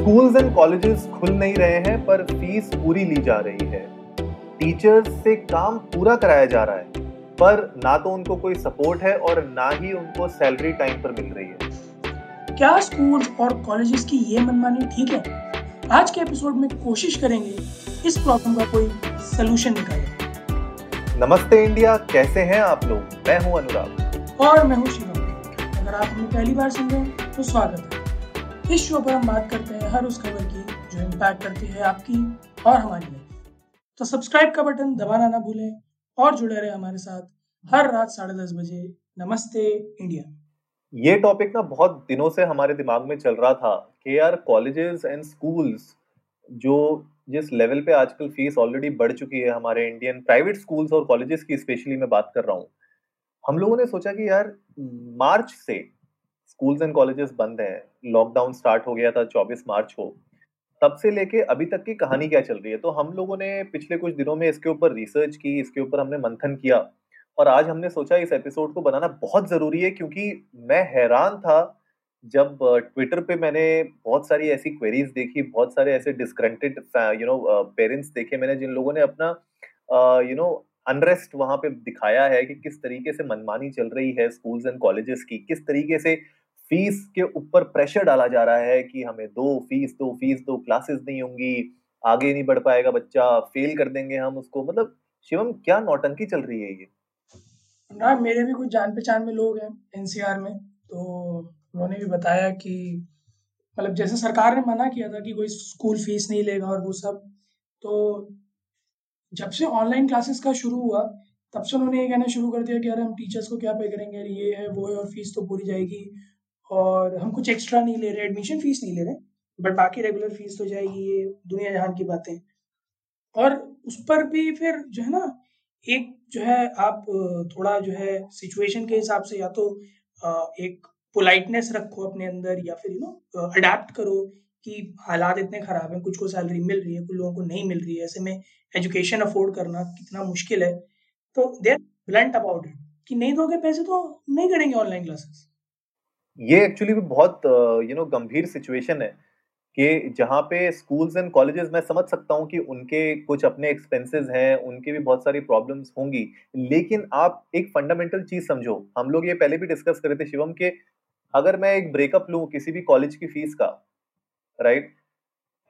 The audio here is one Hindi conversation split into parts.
स्कूल्स एंड कॉलेजेस खुल नहीं रहे हैं पर फ़ीस पूरी ली जा रही है। टीचर्स से काम पूरा कराया जा रहा है पर ना तो उनको कोई सपोर्ट है और ना ही उनको सैलरी टाइम पर मिल रही है। क्या स्कूल्स और कॉलेजेस की ये मनमानी ठीक है? आज के एपिसोड में कोशिश करेंगे इस प्रॉब्लम का कोई सोल्यूशन निकाले नमस्ते इंडिया कैसे हैं आप लोग? मैं हूँ अनुराग। और मैं हूँ शिवम। अगर आप हमें पहली बार सुन रहे हैं तो स्वागत है। इस शो पर हम बात करते हैं, हर उस खबर की जो इम्पैक्ट करती है आपकी और हमारी लाइफ तो सब्सक्राइब का बटन दबाना ना भूलें और जुड़े रहे हमारे साथ हर रात साढ़े दस बजे। नमस्ते इंडिया ये टॉपिक ना बहुत दिनों से हमारे दिमाग में चल रहा था कि यार कॉलेजेस एंड स्कूल्स जो जिस लेवल पे आजकल फ़ीस ऑलरेडी बढ़ चुकी है हमारे इंडियन प्राइवेट स्कूल्स और कॉलेजेस की स्पेशली मैं बात कर रहा हूँ, हम लोगों ने सोचा कि यार मार्च से स्कूल्स एंड कॉलेजेस बंद हैं, लॉकडाउन स्टार्ट हो गया था 24 मार्च को, तब से लेके अभी तक की कहानी क्या चल रही है? तो हम लोगों ने पिछले कुछ दिनों में इसके ऊपर रिसर्च की, इसके ऊपर हमने मंथन किया और आज हमने सोचा इस एपिसोड को बनाना बहुत ज़रूरी है क्योंकि मैं हैरान था जब ट्विटर पे मैंने बहुत सारी ऐसी क्वेरीज देखी, बहुत सारे ऐसे डिस्क्रंटेड यू नो पेरेंट्स देखे मैंने जिन लोगों ने अपना यू नो अनरेस्ट वहाँ पे दिखाया है कि किस तरीके से मनमानी चल रही है स्कूल्स एंड कॉलेजेस की, किस तरीके से फ़ीस के ऊपर प्रेशर डाला जा रहा है कि हमें दो फ़ीस दो फ़ीस, दो क्लासेस नहीं होंगी, आगे नहीं बढ़ पाएगा बच्चा, फेल कर देंगे हम उसको। मतलब शिवम, क्या नौटंकी चल रही है ये? ना, मेरे भी कुछ जान पहचान में लोग हैं एनसीआर में तो उन्होंने भी बताया कि मतलब जैसे सरकार ने मना किया था कि कोई स्कूल फ़ीस नहीं लेगा और वो सब तो जब से ऑनलाइन क्लासेस का शुरू हुआ, तब से उन्होंने ये कहना शुरू कर दिया कि अरे हम टीचर्स को क्या पे करेंगे ये है, वो है और फ़ीस तो पूरी जाएगी। और हम कुछ एक्स्ट्रा नहीं ले रहे एडमिशन फ़ीस नहीं ले रहे बट बाकी रेगुलर फ़ीस तो जाएगी ये दुनिया जहान की बातें। और उस पर भी फिर जो है ना, एक जो है आप थोड़ा जो है सिचुएशन के हिसाब से या तो एक पोलाइटनेस रखो अपने अंदर या फिर यू नो अडेप्ट करो कि हालात इतने खराब हैं, कुछ को सैलरी मिल रही है, कुछ लोगों को नहीं मिल रही है। ऐसे में एजुकेशन अफोर्ड करना कितना मुश्किल है। तो देर ब्लंट अबाउट इट कि नहीं दोगे पैसे तो नहीं करेंगे ऑनलाइन क्लासेस ये एक्चुअली भी बहुत यू नो गंभीर सिचुएशन है कि जहाँ पे स्कूल्स एंड कॉलेजेस मैं समझ सकता हूँ कि उनके कुछ अपने एक्सपेंसेस हैं, उनके भी बहुत सारी प्रॉब्लम्स होंगी। लेकिन आप एक फंडामेंटल चीज़ समझो। हम लोग ये पहले भी डिस्कस करे थे शिवम के, अगर मैं एक ब्रेकअप लूँ किसी भी कॉलेज की फ़ीस का राइट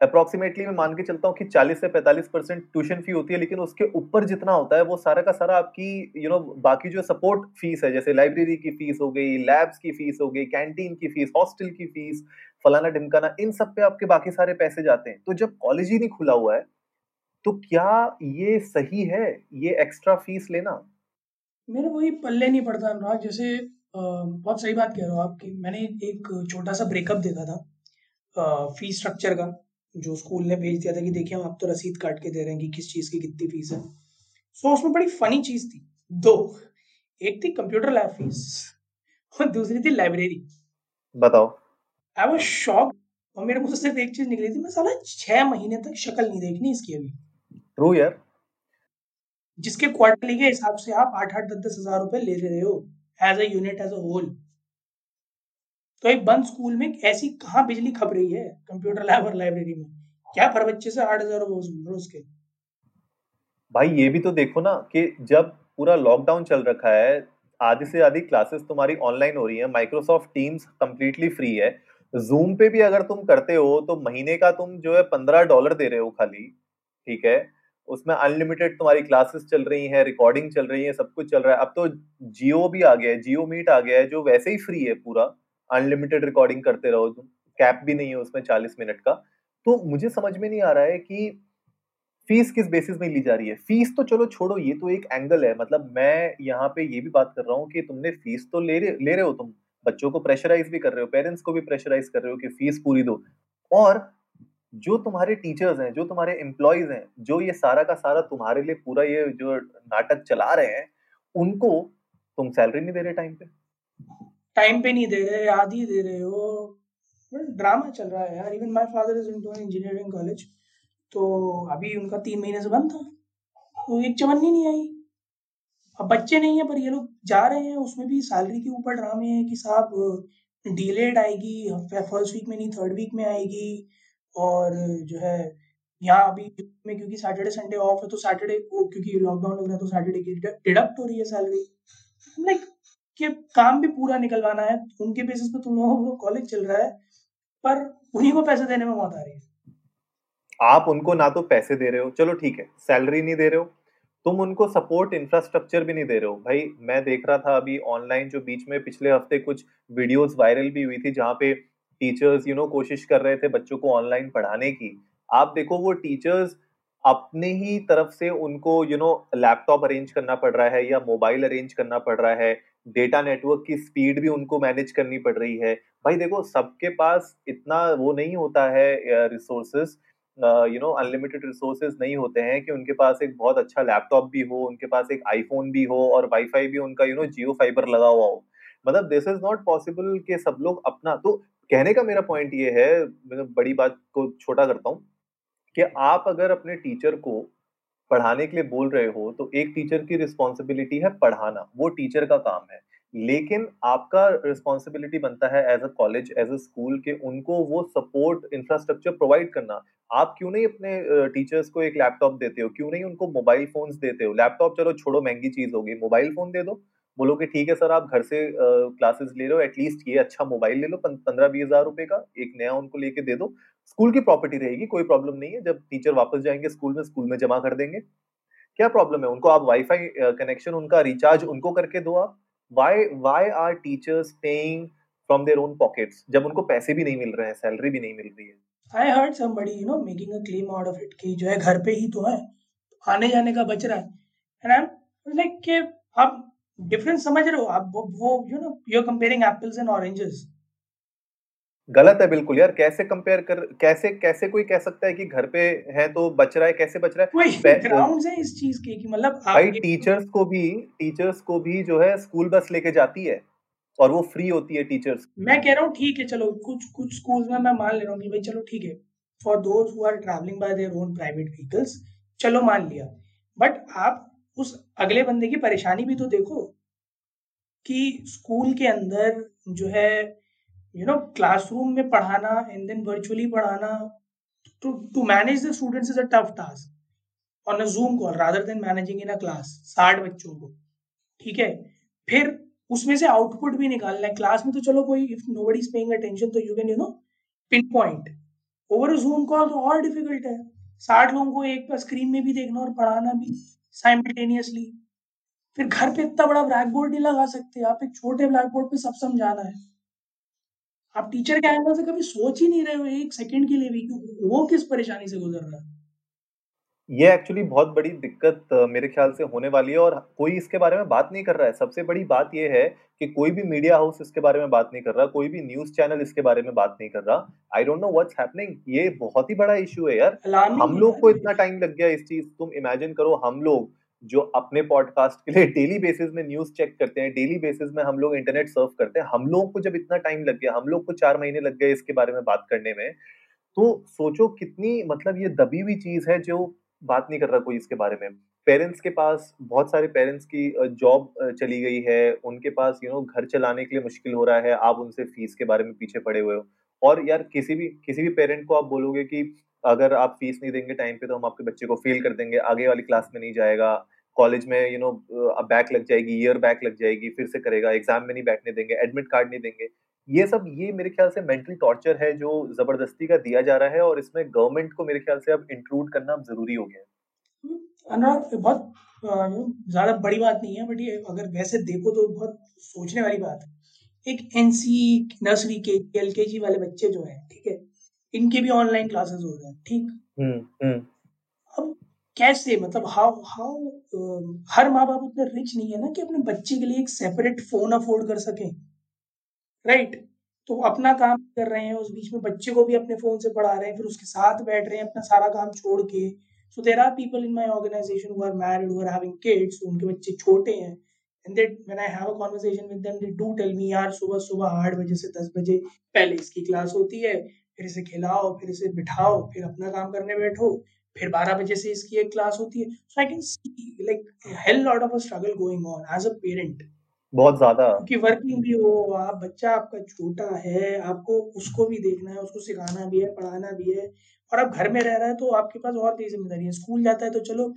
अप्रोक्सीमेटली मैं मान के चलता हूँ कि 40 से 45 परसेंट ट्यूशन फ़ी होती है लेकिन उसके ऊपर जितना होता है वो सारा का सारा आपकी यू you नो know, बाकी जो सपोर्ट फ़ीस है जैसे लाइब्रेरी की फ़ीस हो गई लैब्स की फ़ीस हो गई कैंटीन की फ़ीस हॉस्टल की फ़ीस फलाना ढिमकाना इन सब पे आपके बाकी सारे पैसे जाते हैं। तो जब कॉलेज ही नहीं खुला हुआ है तो क्या ये सही है ये एक्स्ट्रा फ़ीस लेना? मेरे वही पल्ले नहीं पड़ता अनुराग जैसे बहुत सही बात कह रहे हो आपकी मैंने एक छोटा सा ब्रेकअप देखा था फ़ीस स्ट्रक्चर का। जो स्कूल ने भेज दिया था कि देखिए हम आप तो रसीद काट के दे रहे हैं कि किस चीज़ की कितनी फ़ीस है। सो so, उसमें बड़ी फनी चीज़ थी। दो एक थी कंप्यूटर लैब फ़ीस और दूसरी थी लाइब्रेरी बताओ। आई वाज शॉक और मेरे मुँह से सिर्फ़ एक चीज़ निकली थी मैं साला छह महीने तक शक्ल नहीं देखनी इसकी अभी। ट्रू यार। जिसके क्वार्टरली के हिसाब से आप आठ आठ दस दस हज़ार रुपए ले रहे हो as a unit as a whole तो एक बंद स्कूल में ऐसी कहाँ बिजली खप रही है कंप्यूटर लैब और लाइब्रेरी में? क्या पर बच्चे से आठ हज़ार रोज के? भाई, ये भी तो देखो ना कि जब पूरा लॉकडाउन चल रखा है, आधी से आधी क्लासेस तुम्हारी ऑनलाइन हो रही है माइक्रोसॉफ्ट टीम्स कंप्लीटली फ्री है। जूम पे भी अगर तुम करते हो तो महीने का तुम जो है पंद्रह डॉलर दे रहे हो खाली, ठीक है? उसमें अनलिमिटेड तुम्हारी क्लासेस चल रही हैं रिकॉर्डिंग चल रही है, सब कुछ चल रहा है। अब तो जियो भी आ गया है जियो मीट आ गया है, जो वैसे ही फ्री है पूरा। अनलिमिटेड रिकॉर्डिंग करते रहो तुम। कैप भी नहीं है उसमें चालीस मिनट का। तो मुझे समझ में नहीं आ रहा है कि फ़ीस किस बेसिस में ली जा रही है। फ़ीस तो चलो छोड़ो, ये तो एक एंगल है। मतलब मैं यहाँ पे ये भी बात कर रहा हूँ कि तुमने फ़ीस तो ले रहे ले रहे हो तुम। बच्चों को प्रेशराइज भी कर रहे हो पेरेंट्स को भी प्रेशराइज कर रहे हो कि फ़ीस पूरी दो। और जो तुम्हारे टीचर्स हैं, जो तुम्हारे एम्प्लॉयज़ हैं, जो ये सारा का सारा तुम्हारे लिए पूरा ये जो नाटक चला रहे हैं, उनको तुम सैलरी नहीं दे रहे टाइम पे। टाइम पे नहीं दे रहे आधी दे रहे हो। ड्रामा चल रहा है यार। Even my father is into engineering college तो अभी उनका तीन महीने से बंद था। तो एक चवन्नी नहीं आई। अब बच्चे नहीं है, पर ये लोग जा रहे हैं। उसमें भी सैलरी के ऊपर ड्रामे हैं कि साहब डिलेड आएगी फ़र्स्ट वीक में नहीं थर्ड वीक में आएगी। और जो है, यहाँ अभी में क्योंकि सैटरडे संडे ऑफ़ है तो सैटरडे को क्योंकि लॉकडाउन लग रहा है तो सैटरडे की डिडक्ट हो रही है सैलरी लाइक कि काम भी पूरा निकलवाना है, उनके बेसिस पे तुम लोगों को कॉलेज चल रहा है, पर उन्हीं को पैसे देने में मौत आ रही है। आप उनको ना तो पैसे दे रहे हो, चलो ठीक है सैलरी नहीं दे रहे हो, तुम उनको सपोर्ट इंफ्रास्ट्रक्चर भी नहीं दे रहे हो। भाई, मैं देख रहा था अभी ऑनलाइन जो बीच में पिछले हफ़्ते कुछ वीडियोस वायरल भी हुई थी, जहाँ पे टीचर्स यू नो कोशिश कर रहे थे बच्चों को ऑनलाइन पढ़ाने की। आप देखो वो टीचर्स अपने ही तरफ़ से उनको यू नो लैपटॉप अरेंज करना पड़ रहा है या मोबाइल अरेंज करना पड़ रहा है डेटा नेटवर्क की स्पीड भी उनको मैनेज करनी पड़ रही है। भाई देखो, सबके पास इतना वो नहीं होता है resources you know unlimited resources नहीं होते हैं कि उनके पास एक बहुत अच्छा लैपटॉप भी हो, उनके पास एक आईफोन भी हो और वाईफाई भी उनका यू नो जियो फाइबर लगा हुआ हो। मतलब दिस इज़ नॉट पॉसिबल कि सब लोग अपना तो कहने का मेरा पॉइंट ये है मैं बड़ी बात को छोटा करता हूँ कि आप अगर अपने टीचर को पढ़ाने के लिए बोल रहे हो तो एक टीचर की रिस्पॉन्सिबिलिटी है पढ़ाना, वो टीचर का काम है। लेकिन आपका रिस्पॉन्सिबिलिटी बनता है as a college as a school के उनको वो सपोर्ट इंफ्रास्ट्रक्चर प्रोवाइड करना। आप क्यों नहीं अपने टीचर्स को एक लैपटॉप देते हो? क्यों नहीं उनको मोबाइल फोन्स देते हो? लैपटॉप चलो छोड़ो, महँगी चीज़ होगी मोबाइल फ़ोन दे दो। बोलो कि ठीक है सर, आप घर से क्लासेस ले रहे हो एटलीस्ट ये अच्छा मोबाइल ले लो पंद्रह बीस हज़ार रुपए का एक नया उनको लेके दे दो। स्कूल की प्रॉपर्टी रहेगी कोई प्रॉब्लम नहीं है। जब टीचर वापस जाएँगे स्कूल में स्कूल में जमा कर देंगे। क्या प्रॉब्लम है? उनको आप वाईफाई कनेक्शन उनका रिचार्ज उनको करके दो आप। Why why are teachers paying from their own pockets जब उनको पैसे भी नहीं मिल रहे हैं सैलरी भी नहीं मिल रही है। I heard somebody you know making a claim out of it कि जो है घर पे ही तो है आने जाने का बच रहा है। एंड आई एम लाइक कि आप डिफरेंस समझ रहे हो? आप वो, you know you are comparing apples and oranges गलत है बिल्कुल यार कैसे कंपेयर कर कैसे कैसे कोई कह सकता है कि घर पे है तो बच रहा है कैसे बच रहा है? ग्राउंड्स है इस चीज़ के कि मतलब भाई टीचर्स को भी टीचर्स को भी जो है स्कूल बस लेके जाती है और वो फ्री होती है टीचर्स मैं कह रहा हूँ ठीक है चलो कुछ कुछ स्कूल्स में मैं मान ले रहा हूँ कि भाई चलो ठीक है for those who are travelling by their own private vehicles चलो मान लिया। बट आप उस अगले बंदे की परेशानी भी तो देखो कि स्कूल के अंदर जो है यू नो क्लासरूम में पढ़ाना एंड देन वर्चुअली पढ़ाना, to to manage the students is a tough task on a zoom call rather than managing in a class, साठ बच्चों को, ठीक है? फिर उसमें से आउटपुट भी निकालना है। क्लास में तो चलो कोई if nobody is paying attention तो you can you know pinpoint over Zoom call तो और डिफ़िकल्ट है। साठ लोगों को एक स्क्रीन में भी देखना और पढ़ाना भी साइमल्टेनियसली फिर घर पे इतना बड़ा ब्लैक बोर्ड नहीं लगा सकते। आप एक छोटे ब्लैक बोर्ड पे सब समझाना है। आप टीचर के एंगल से कभी सोच ही नहीं रहे हो एक सेकंड के लिए भी कि वो किस परेशानी से गुजर रहा है? ये एक्चुअली बहुत बड़ी दिक्कत मेरे ख्याल से होने वाली है और कोई इसके बारे में बात नहीं कर रहा है। सबसे बड़ी बात यह है कि कोई भी मीडिया हाउस इसके बारे में बात नहीं कर रहा कोई भी न्यूज़ चैनल इसके बारे में बात नहीं कर रहा। I don't know what's happening ये बहुत ही बड़ा इशू है यार। हम लोग को इतना टाइम लग गया इस चीज़ तुम इमेजिन करो हम लोग जो अपने पॉडकास्ट के लिए डेली बेसिस में न्यूज़ चेक करते हैं डेली बेसिस में हम लोग इंटरनेट सर्व करते हैं, हम लोगों को जब इतना टाइम लग गया, हम लोग को चार महीने लग गए इसके बारे में बात करने में तो सोचो कितनी मतलब ये दबी हुई चीज़ है जो बात नहीं कर रहा कोई इसके बारे में। पेरेंट्स के पास, बहुत सारे पेरेंट्स की जॉब चली गई है, उनके पास यू नो घर चलाने के लिए मुश्किल हो रहा है, आप उनसे फ़ीस के बारे में पीछे पड़े हुए हो। और यार किसी भी किसी भी पेरेंट को आप बोलोगे कि अगर आप फ़ीस नहीं देंगे टाइम पे तो हम आपके बच्चे को फेल कर देंगे, आगे वाली क्लास में नहीं जाएगा कॉलेज में यू नो बैक लग जाएगी ईयर बैक लग जाएगी फिर से करेगा एग्ज़ाम में नहीं बैठने देंगे एडमिट कार्ड नहीं देंगे। ये सब ये मेरे ख्याल से मेंटल टॉर्चर है जो ज़बरदस्ती का दिया जा रहा है और इसमें गवर्नमेंट को मेरे ख्याल से अब इंक्लूड करना अब ज़रूरी हो गया है। अनुराग बहुत ज़्यादा बड़ी बात नहीं है बट ये अगर वैसे देखो तो बहुत सोचने वाली बात है। एक एनसी नर्सरी के एल के जी वाले बच्चे जो है ठीक है इनके भी ऑनलाइन क्लासेस हो रहे हैं ठीक? हम्म, हम्म। अब कैसे मतलब हाउ हाउ हर माँ बाप उतने रिच नहीं है ना कि अपने बच्चे के लिए एक सेपरेट फ़ोन अफोर्ड कर सके। Right right? तो अपना काम कर रहे हैं, उस बीच में बच्चे को भी अपने फ़ोन से पढ़ा रहे हैं, फिर उसके साथ बैठ रहे हैं अपना सारा काम छोड़ के। So there are people in my organisation who are married who having kids उनके बच्चे छोटे हैं। And they when I have a conversation with them they do tell me यार, सुबह सुबह आठ बजे से दस बजे पहले इसकी क्लास होती है, फिर इसे खिलाओ, फिर इसे बिठाओ, फिर अपना काम करने बैठो। फिर 12 बजे से इसकी एक क्लास होती है so I can see like hell lot of a struggle going on as a parent बहुत ज़्यादा। क्योंकि वर्किंग भी हो आप, बच्चा आपका छोटा है, आपको उसको भी देखना है, उसको सिखाना भी है, पढ़ाना भी है और आप घर में रह रहा है तो आपके पास और भी ज़िम्मेदारी है। स्कूल जाता है तो चलो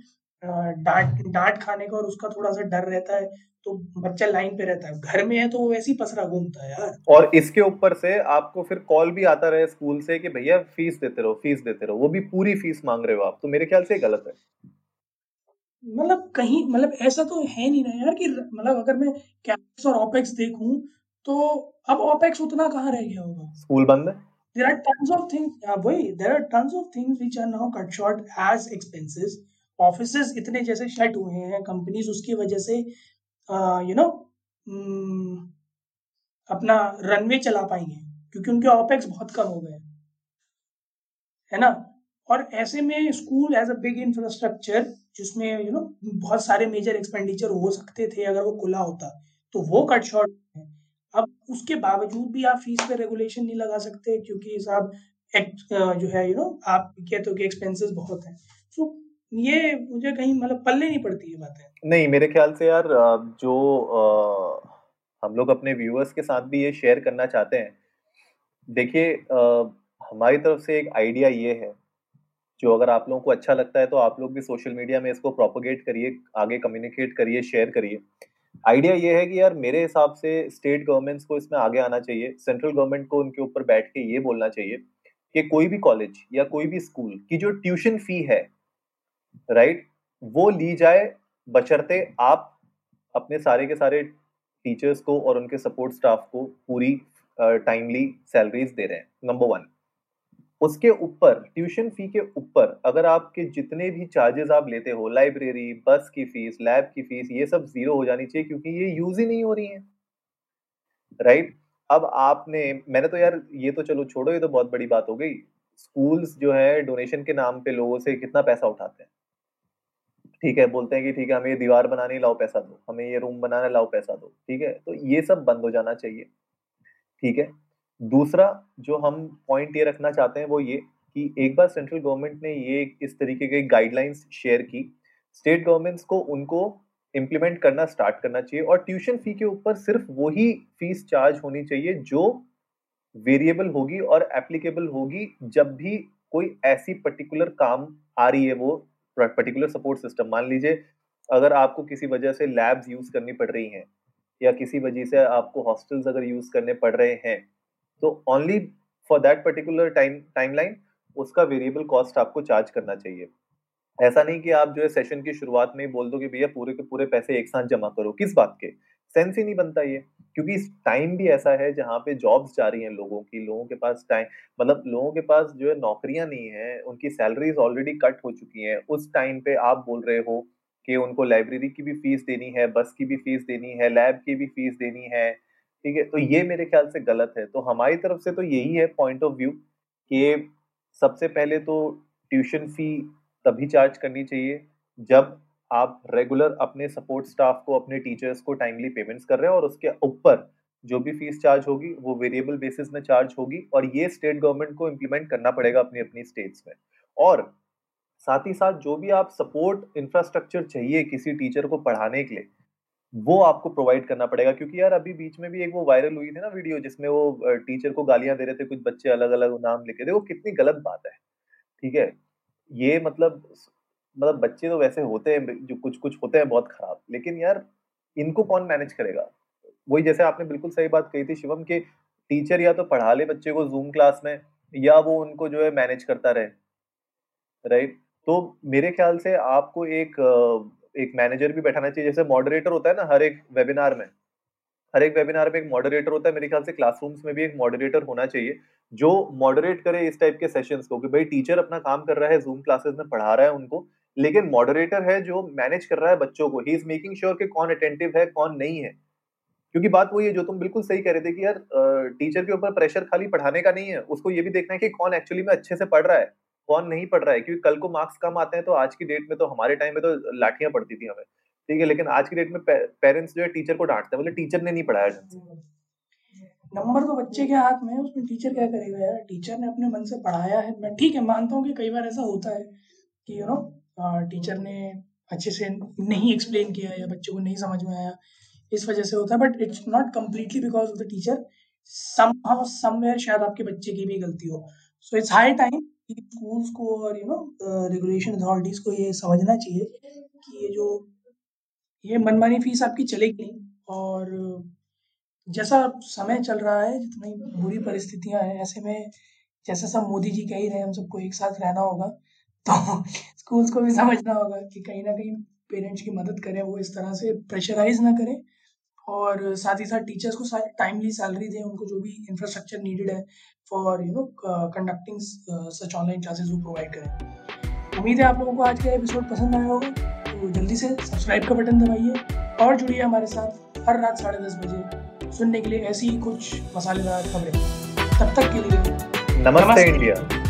डाँट डाँट खाने का और उसका थोड़ा-सा डर रहता है, तो बच्चा लाइन पे रहता है। घर में है तो वो वैसे ही पसरा घूमता है यार। और इसके ऊपर से आपको फिर कॉल भी आता रहे स्कूल से कि भैया फ़ीस देते रहो, फ़ीस देते रहो। वो भी पूरी फ़ीस माँग रहे हो आप, तो मेरे ख्याल से गलत है। मतलब कहीं मतलब ऐसा तो है नहीं ना यार कि मतलब अगर मैं कैपेक्स और ओपेक्स देखूँ, तो अब ओपेक्स उतना कहाँ रह गया होगा? स्कूल बंद है। Are tons of things uh, वही there are tons of things which are now cut short as expenses. Offices इतने जैसे शट हुए हैं, कंपनीज़ उसकी वजह से यू नो अपना रनवे चला पाई हैं, क्योंकि उनके ओपेक्स बहुत कम हो गए हैं। है ना? और ऐसे में school as a big infrastructure जिसमें यू नो बहुत सारे मेजर एक्सपेंडिचर हो सकते थे अगर वो खुला होता, तो वो कट शॉर्ट है। अब उसके बावजूद भी आप फ़ीस पे रेगुलेशन नहीं लगा सकते क्योंकि साहब जो है यू नो आप कहते हो कि एक्सपेंसेस बहुत हैं। सो ये मुझे कहीं मतलब पल्ले नहीं पड़ती ये बातें। नहीं, मेरे ख्याल से यार जो अ, हम लोग अपने व्यूअर्स के साथ भी ये शेयर करना चाहते हैं। देखिए हमारी तरफ़ से एक आइडिया ये है, जो अगर आप लोगों को अच्छा लगता है तो आप लोग भी सोशल मीडिया में इसको प्रोपोगेट करिए, आगे कम्युनिकेट करिए, शेयर करिए। आइडिया ये है कि यार मेरे हिसाब से स्टेट गवर्नमेंट्स को इसमें आगे आना चाहिए। सेंट्रल गवर्नमेंट को उनके ऊपर बैठ के ये बोलना चाहिए कि कोई भी कॉलेज या कोई भी स्कूल की जो ट्यूशन फ़ी है, राइट? वो ली जाए बशर्ते आप अपने सारे के सारे टीचर्स को और उनके सपोर्ट स्टाफ को पूरी टाइमली सैलरीज़ दे रहे हैं, नंबर वन उसके ऊपर ट्यूशन फ़ी के ऊपर अगर आपके जितने भी चार्जेस आप लेते हो, लाइब्रेरी, बस की फ़ीस, लैब की फ़ीस, ये सब ज़ीरो हो जानी चाहिए क्योंकि ये यूज़ ही नहीं हो रही है राइट? अब आपने मैंने तो यार ये तो चलो छोड़ो ये तो बहुत बड़ी बात हो गई। स्कूल्स जो है डोनेशन के नाम पे लोगों से कितना पैसा उठाते हैं। ठीक है, बोलते हैं कि ठीक है हमें ये दीवार बनानी लाओ पैसा दो, हमें ये रूम बनाना लाओ पैसा दो, ठीक है? तो ये सब बंद हो जाना चाहिए। ठीक है? दूसरा जो हम पॉइंट ये रखना चाहते हैं वो ये कि एक बार सेंट्रल गवर्नमेंट ने ये इस तरीके के गाइडलाइंस शेयर की, स्टेट गवर्नमेंट्स को उनको इम्प्लीमेंट करना स्टार्ट करना चाहिए और ट्यूशन फ़ी के ऊपर सिर्फ़ वही फ़ीस चार्ज होनी चाहिए जो वेरिएबल होगी और एप्लीकेबल होगी जब भी कोई ऐसी पर्टिकुलर काम आ रही है वो पर्टिकुलर सपोर्ट सिस्टम मान लीजिए, अगर आपको किसी वजह से लैब्स यूज़ करनी पड़ रही हैं, या किसी वजह से आपको हॉस्टल्स अगर यूज़ करने पड़ रहे हैं तो only for that particular time timeline उसका वेरिएबल कॉस्ट आपको चार्ज करना चाहिए। ऐसा नहीं कि आप जो है सेशन की शुरुआत में ही बोल दो कि भैया पूरे के पूरे पैसे एक साथ जमा करो, किस बात के? सेंस ही नहीं बनता ये। क्योंकि टाइम भी ऐसा है जहाँ पे जॉब्स जा रही हैं लोगों की, लोगों के पास टाइम मतलब लोगों के पास जो है नौकरियाँ नहीं है, उनकी सैलरीज ऑलरेडी कट हो चुकी हैं। उस टाइम पे आप बोल रहे हो कि उनको लाइब्रेरी की भी फ़ीस देनी है बस की भी फ़ीस देनी है लैब की भी फ़ीस देनी है, ठीक है? तो ये मेरे ख्याल से गलत है। तो हमारी तरफ़ से तो यही है पॉइंट ऑफ़ व्यू कि सबसे पहले तो ट्यूशन फ़ी तभी चार्ज करनी चाहिए जब आप रेगुलर अपने सपोर्ट स्टाफ को, अपने टीचर्स को टाइमली पेमेंट्स कर रहे हैं और उसके ऊपर जो भी फ़ीस चार्ज होगी, वो वेरिएबल बेसिस में चार्ज होगी और ये स्टेट गवर्नमेंट को इम्प्लीमेंट करना पड़ेगा अपनी अपनी स्टेट्स में। और साथ ही साथ जो भी आप सपोर्ट इंफ्रास्ट्रक्चर चाहिए किसी टीचर को पढ़ाने के लिए, वो आपको प्रोवाइड करना पड़ेगा। क्योंकि यार अभी बीच में भी एक वो वायरल हुई थी ना वीडियो जिसमें वो टीचर को गालियाँ दे रहे थे, कुछ बच्चे अलग अलग नाम लिखे थे। वो कितनी गलत बात है, ठीक है? ये मतलब मतलब बच्चे तो वैसे होते हैं जो कुछ कुछ होते हैं बहुत खराब, लेकिन यार इनको कौन मैनेज करेगा? वही जैसे आपने बिल्कुल सही बात कही थी शिवम के टीचर या तो पढ़ा ले बच्चे को जूम क्लास में, या वो उनको जो है मैनेज करता रहे राइट तो मेरे ख्याल से आपको एक एक मैनेजर भी बैठाना चाहिए, जैसे मॉडरेटर होता है ना हर एक वेबिनार में, हर एक वेबिनार में एक मॉडरेटर होता है, मेरे ख्याल से क्लासरूम्स में भी एक मॉडरेटर होना चाहिए, जो मॉडरेट करे इस टाइप के सेशंस को कि भाई टीचर अपना काम कर रहा है जूम क्लासेस में पढ़ा रहा है उनको लेकिन मॉडरेटर है जो मैनेज कर रहा है बच्चों को। ही इज़ मेकिंग श्योर कि कौन अटेंटिव है, कौन नहीं है। क्योंकि बात वही है जो तुम बिल्कुल सही कह रहे थे कि यार टीचर के ऊपर प्रेशर खाली पढ़ाने का नहीं है, उसको ये भी देखना है कि कौन एक्चुअली में अच्छे से पढ़ रहा है, कौन नहीं पढ़ रहा है। क्योंकि कल को मार्क्स कम आते हैं तो आज की डेट में तो हमारे टाइम में तो लाठियाँ पड़ती थी हमें। ठीक है, लेकिन आज की डेट में पेरेंट्स जो है टीचर को डांटते हैं। बोले टीचर ने नहीं पढ़ाया नंबर तो बच्चे के हाथ में, उसमें टीचर क्या करेगा यार? टीचर ने अपने मन से पढ़ाया है। मैं ठीक है, मानता हूँ कि कई बार ऐसा होता है कि यू नो टीचर ने अच्छे से नहीं एक्सप्लेन किया या बच्चों को नहीं समझ में आया। इस वजह से होता है but it's not completely because of the teacher somewhere शायद आपके बच्चे की भी गलती हो। So it's high time schools को और यू नो रेगुलेशन अथॉरिटीज को ये समझना चाहिए कि ये जो, ये मनमानी फ़ीस आपकी चलेगी नहीं। और जैसा समय चल रहा है, जितनी बुरी परिस्थितियाँ हैं, ऐसे में जैसे सब मोदी जी कह ही रहे हैं, हम सबको एक साथ रहना होगा तो स्कूल्स को भी समझना होगा कि कहीं ना कहीं पेरेंट्स की मदद करें वो इस तरह से प्रेशराइज ना करें। और साथ ही साथ टीचर्स को टाइमली सैलरी दें उनको जो भी इंफ्रास्ट्रक्चर नीडेड है for you know conducting such online classes वो प्रोवाइड करें। उम्मीद है आप लोगों को आज का एपिसोड पसंद आया होगा तो जल्दी से सब्सक्राइब का बटन दबाइए और जुड़िए हमारे साथ हर रात साढ़े दस बजे सुनने के लिए ऐसी ही कुछ मसालेदार खबरें। तब तक के लिए नमस्ते, नमस्ते। इंडिया।